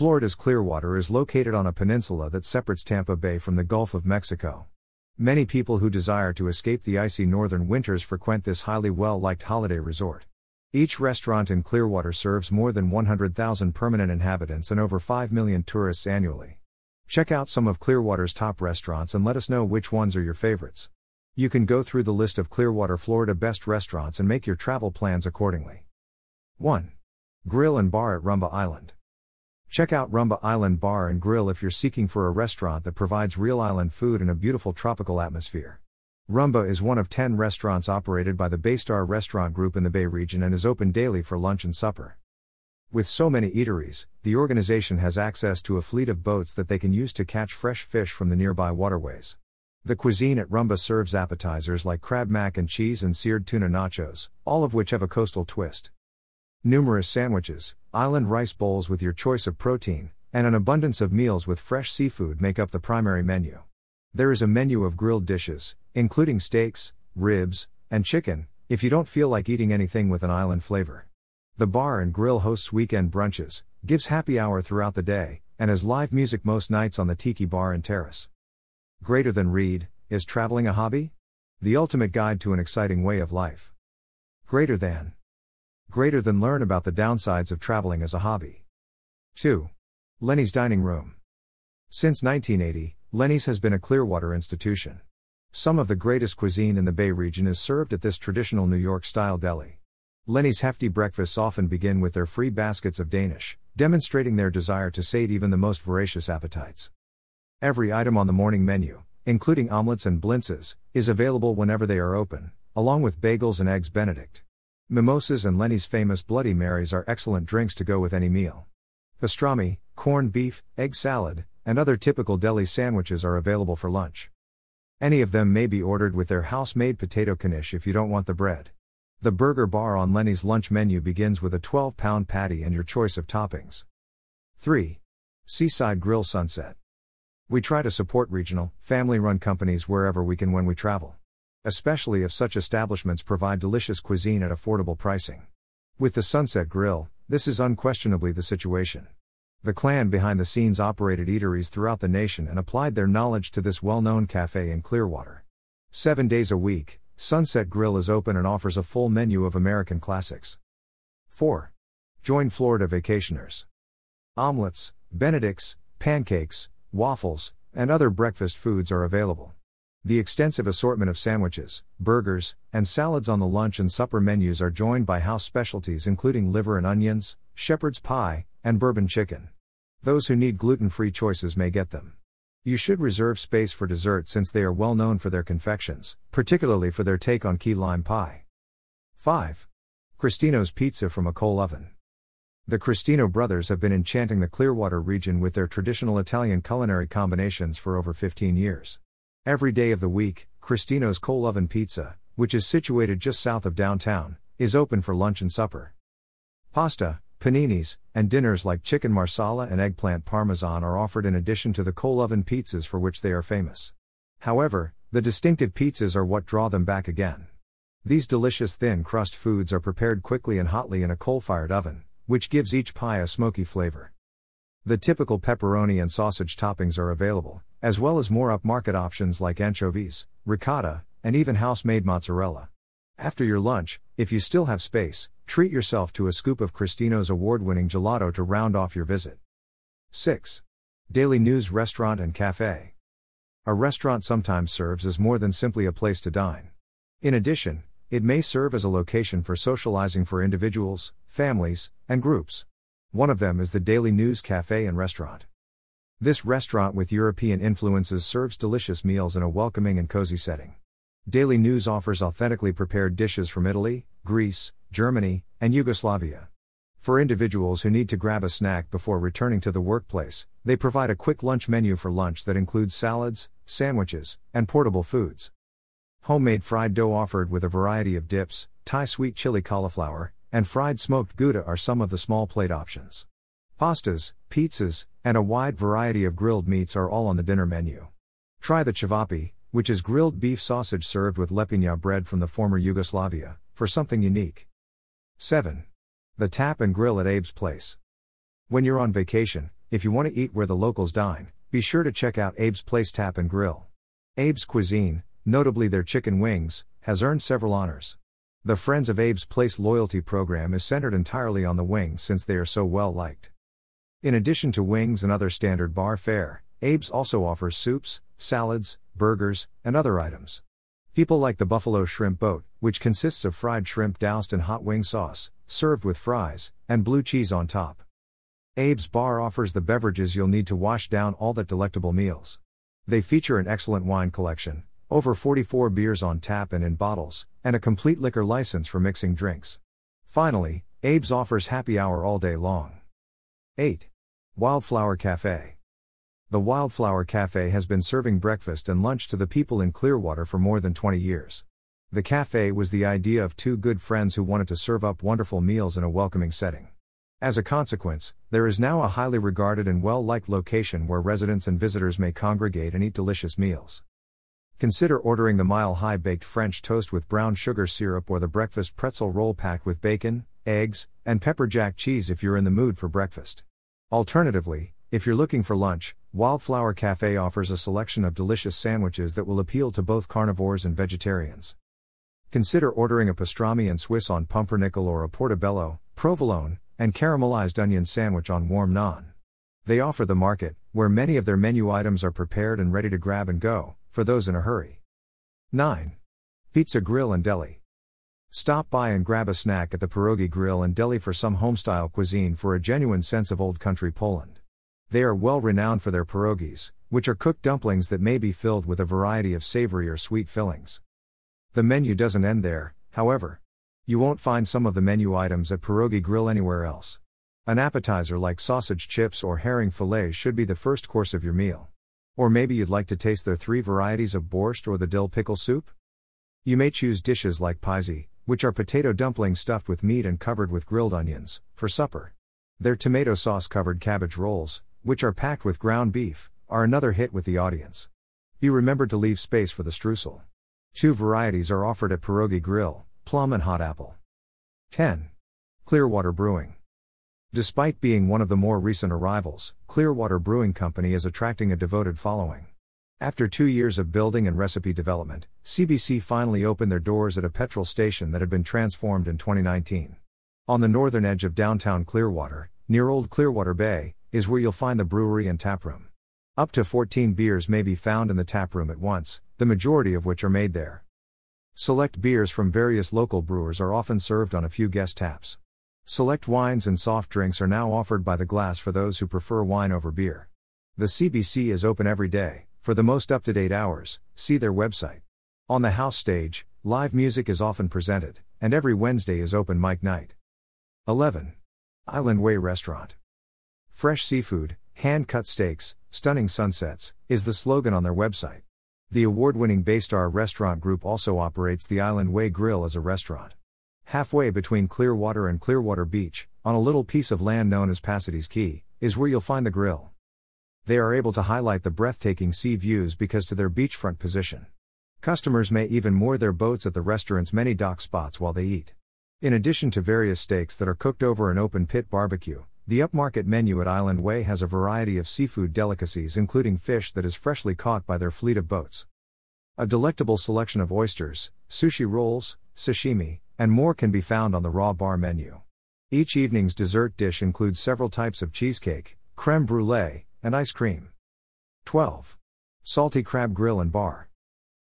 Florida's Clearwater is located on a peninsula that separates Tampa Bay from the Gulf of Mexico. Many people who desire to escape the icy northern winters frequent this highly well liked holiday resort. Each restaurant in Clearwater serves more than 100,000 permanent inhabitants and over 5 million tourists annually. Check out some of Clearwater's top restaurants and let us know which ones are your favorites. You can go through the list of Clearwater, Florida best restaurants and make your travel plans accordingly. 1. Grill and Bar at Rumba Island. Check out Rumba Island Bar and Grill if you're seeking for a restaurant that provides real island food in a beautiful tropical atmosphere. Rumba is one of 10 restaurants operated by the Baystar Restaurant Group in the Bay region and is open daily for lunch and supper. With so many eateries, the organization has access to a fleet of boats that they can use to catch fresh fish from the nearby waterways. The cuisine at Rumba serves appetizers like crab mac and cheese and seared tuna nachos, all of which have a coastal twist. Numerous sandwiches, island rice bowls with your choice of protein, and an abundance of meals with fresh seafood make up the primary menu. There is a menu of grilled dishes, including steaks, ribs, and chicken, if you don't feel like eating anything with an island flavor. The bar and grill hosts weekend brunches, gives happy hour throughout the day, and has live music most nights on the Tiki Bar and Terrace. Greater than read, is traveling a hobby? The ultimate guide to an exciting way of life. Greater than. Greater than learn about the downsides of traveling as a hobby. 2. Lenny's Dining Room. Since 1980, Lenny's has been a Clearwater institution. Some of the greatest cuisine in the Bay region is served at this traditional New York style deli. Lenny's hefty breakfasts often begin with their free baskets of Danish, demonstrating their desire to sate even the most voracious appetites. Every item on the morning menu, including omelets and blintzes, is available whenever they are open, along with bagels and eggs Benedict. Mimosas and Lenny's famous Bloody Marys are excellent drinks to go with any meal. Pastrami, corned beef, egg salad, and other typical deli sandwiches are available for lunch. Any of them may be ordered with their house made potato knish if you don't want the bread. The burger bar on Lenny's lunch menu begins with a 12 pound patty and your choice of toppings. 3. Seaside Grill Sunset. We try to support regional, family run companies wherever we can when we travel especially if such establishments provide delicious cuisine at affordable pricing. With the Sunset Grill, this is unquestionably the situation. The clan behind the scenes operated eateries throughout the nation and applied their knowledge to this well known cafe in Clearwater. Seven days a week, Sunset Grill is open and offers a full menu of American classics. 4. Join Florida vacationers. Omelets, Benedicts, pancakes, waffles, and other breakfast foods are available. The extensive assortment of sandwiches, burgers, and salads on the lunch and supper menus are joined by house specialties including liver and onions, shepherd's pie, and bourbon chicken. Those who need gluten free choices may get them. You should reserve space for dessert since they are well known for their confections, particularly for their take on key lime pie. 5. Cristino's Pizza from a coal oven. The Cristino brothers have been enchanting the Clearwater region with their traditional Italian culinary combinations for over 15 years. Every day of the week, Cristino's Coal Oven Pizza, which is situated just south of downtown, is open for lunch and supper. Pasta, paninis, and dinners like chicken marsala and eggplant parmesan are offered in addition to the coal oven pizzas for which they are famous. However, the distinctive pizzas are what draw them back again. These delicious thin crust foods are prepared quickly and hotly in a coal fired oven, which gives each pie a smoky flavor. The typical pepperoni and sausage toppings are available, as well as more upmarket options like anchovies, ricotta, and even house made mozzarella. After your lunch, if you still have space, treat yourself to a scoop of Cristino's award winning gelato to round off your visit. 6. Daily News Restaurant and Cafe. A restaurant sometimes serves as more than simply a place to dine. In addition, it may serve as a location for socializing for individuals, families, and groups. One of them is the Daily News Cafe and Restaurant. This restaurant with European influences serves delicious meals in a welcoming and cozy setting. Daily News offers authentically prepared dishes from Italy, Greece, Germany, and Yugoslavia. For individuals who need to grab a snack before returning to the workplace, they provide a quick lunch menu for lunch that includes salads, sandwiches, and portable foods. Homemade fried dough offered with a variety of dips, Thai sweet chili cauliflower, and fried smoked Gouda are some of the small plate options. Pastas, pizzas, and a wide variety of grilled meats are all on the dinner menu. Try the chivapi, which is grilled beef sausage served with lepinja bread from the former Yugoslavia, for something unique. 7. The Tap and Grill at Abe's Place. When you're on vacation, if you want to eat where the locals dine, be sure to check out Abe's Place Tap and Grill. Abe's cuisine, notably their chicken wings, has earned several honors. The Friends of Abe's Place loyalty program is centered entirely on the wings since they are so well liked. In addition to wings and other standard bar fare, Abe's also offers soups, salads, burgers, and other items. People like the buffalo shrimp boat, which consists of fried shrimp doused in hot wing sauce, served with fries, and blue cheese on top. Abe's Bar offers the beverages you'll need to wash down all that delectable meals. They feature an excellent wine collection, over 44 beers on tap and in bottles, and a complete liquor license for mixing drinks. Finally, Abe's offers happy hour all day long. 8. Wildflower Cafe. The Wildflower Cafe has been serving breakfast and lunch to the people in Clearwater for more than 20 years. The cafe was the idea of two good friends who wanted to serve up wonderful meals in a welcoming setting. As a consequence, there is now a highly regarded and well liked location where residents and visitors may congregate and eat delicious meals. Consider ordering the mile high baked French toast with brown sugar syrup or the breakfast pretzel roll packed with bacon, eggs, and pepper jack cheese if you're in the mood for breakfast. Alternatively, if you're looking for lunch, Wildflower Cafe offers a selection of delicious sandwiches that will appeal to both carnivores and vegetarians. Consider ordering a pastrami and Swiss on pumpernickel or a portobello, provolone, and caramelized onion sandwich on warm naan. They offer the market, where many of their menu items are prepared and ready to grab and go, for those in a hurry. 9. Pizza Grill and Deli. Stop by and grab a snack at the Pierogi Grill and Deli for some homestyle cuisine for a genuine sense of old country Poland. They are well renowned for their pierogies, which are cooked dumplings that may be filled with a variety of savory or sweet fillings. The menu doesn't end there, however. You won't find some of the menu items at Pierogi Grill anywhere else. An appetizer like sausage chips or herring fillets should be the first course of your meal. Or maybe you'd like to taste their three varieties of borscht or the dill pickle soup? You may choose dishes like paisi, which are potato dumplings stuffed with meat and covered with grilled onions, for supper. Their tomato sauce covered cabbage rolls, which are packed with ground beef, are another hit with the audience. Be remembered to leave space for the streusel. Two varieties are offered at Pierogi Grill plum and hot apple. 10. Clearwater Brewing. Despite being one of the more recent arrivals, Clearwater Brewing Company is attracting a devoted following. After two years of building and recipe development, CBC finally opened their doors at a petrol station that had been transformed in 2019. On the northern edge of downtown Clearwater, near Old Clearwater Bay, is where you'll find the brewery and taproom. Up to 14 beers may be found in the taproom at once, the majority of which are made there. Select beers from various local brewers are often served on a few guest taps. Select wines and soft drinks are now offered by the glass for those who prefer wine over beer. The CBC is open every day. For the most up to date hours, see their website. On the house stage, live music is often presented, and every Wednesday is open mic night. 11. Island Way Restaurant. Fresh seafood, hand cut steaks, stunning sunsets, is the slogan on their website. The award winning Baystar Restaurant Group also operates the Island Way Grill as a restaurant. Halfway between Clearwater and Clearwater Beach, on a little piece of land known as Pasade's Key, is where you'll find the grill. They are able to highlight the breathtaking sea views because to their beachfront position. Customers may even moor their boats at the restaurant's many dock spots while they eat. In addition to various steaks that are cooked over an open pit barbecue, the upmarket menu at Island Way has a variety of seafood delicacies, including fish that is freshly caught by their fleet of boats. A delectable selection of oysters, sushi rolls, sashimi, and more can be found on the raw bar menu. Each evening's dessert dish includes several types of cheesecake, creme brulee, and ice cream. 12. Salty Crab Grill and Bar.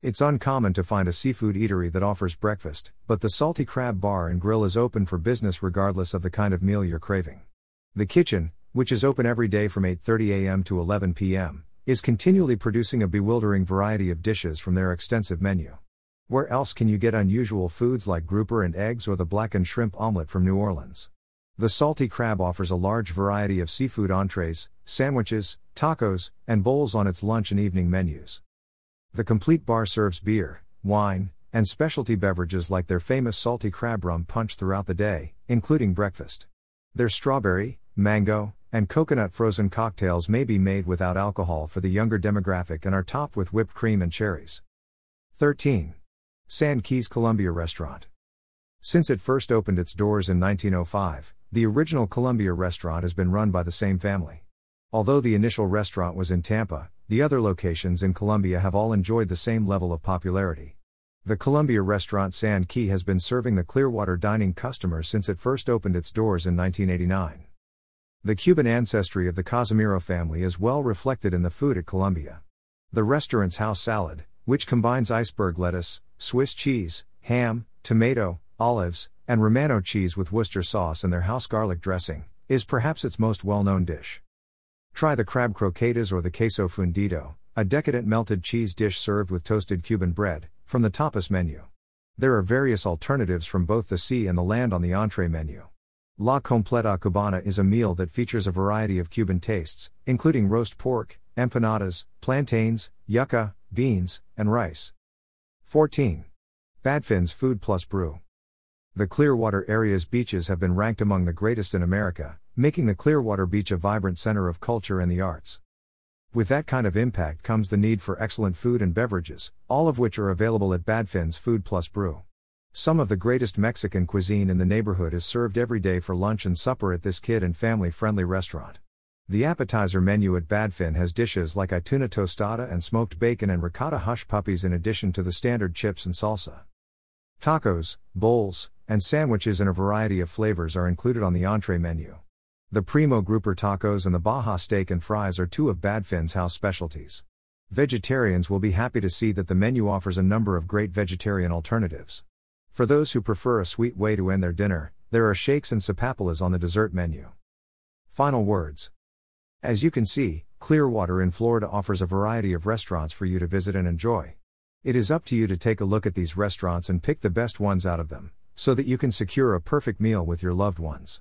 It's uncommon to find a seafood eatery that offers breakfast, but the Salty Crab Bar and Grill is open for business regardless of the kind of meal you're craving. The kitchen, which is open every day from 8:30 a.m. to 11 p.m., is continually producing a bewildering variety of dishes from their extensive menu. Where else can you get unusual foods like grouper and eggs or the blackened shrimp omelet from New Orleans? The Salty Crab offers a large variety of seafood entrees, sandwiches, tacos, and bowls on its lunch and evening menus. The complete bar serves beer, wine, and specialty beverages like their famous salty crab rum punch throughout the day, including breakfast. Their strawberry, mango, and coconut frozen cocktails may be made without alcohol for the younger demographic and are topped with whipped cream and cherries. 13. Sand Keys Columbia Restaurant. Since it first opened its doors in 1905, the original Columbia restaurant has been run by the same family. Although the initial restaurant was in Tampa, the other locations in Columbia have all enjoyed the same level of popularity. The Columbia restaurant Sand Key has been serving the Clearwater dining customers since it first opened its doors in 1989. The Cuban ancestry of the Casimiro family is well reflected in the food at Columbia. The restaurant's house salad, which combines iceberg lettuce, Swiss cheese, ham, tomato, olives, and Romano cheese with Worcester sauce and their house garlic dressing, is perhaps its most well known dish. Try the crab croquetas or the queso fundido, a decadent melted cheese dish served with toasted Cuban bread, from the tapas menu. There are various alternatives from both the sea and the land on the entree menu. La Completa Cubana is a meal that features a variety of Cuban tastes, including roast pork, empanadas, plantains, yuca, beans, and rice. 14. Badfin's Food Plus Brew. The Clearwater area's beaches have been ranked among the greatest in America, making the Clearwater Beach a vibrant center of culture and the arts. With that kind of impact comes the need for excellent food and beverages, all of which are available at Badfin's Food Plus Brew. Some of the greatest Mexican cuisine in the neighborhood is served every day for lunch and supper at this kid and family friendly restaurant. The appetizer menu at Badfin has dishes like ituna tostada and smoked bacon and ricotta hush puppies in addition to the standard chips and salsa. Tacos, bowls, and sandwiches in a variety of flavors are included on the entree menu. The Primo Grouper tacos and the Baja steak and fries are two of Badfin's house specialties. Vegetarians will be happy to see that the menu offers a number of great vegetarian alternatives. For those who prefer a sweet way to end their dinner, there are shakes and sopapillas on the dessert menu. Final words. As you can see, Clearwater in Florida offers a variety of restaurants for you to visit and enjoy. It is up to you to take a look at these restaurants and pick the best ones out of them, so that you can secure a perfect meal with your loved ones.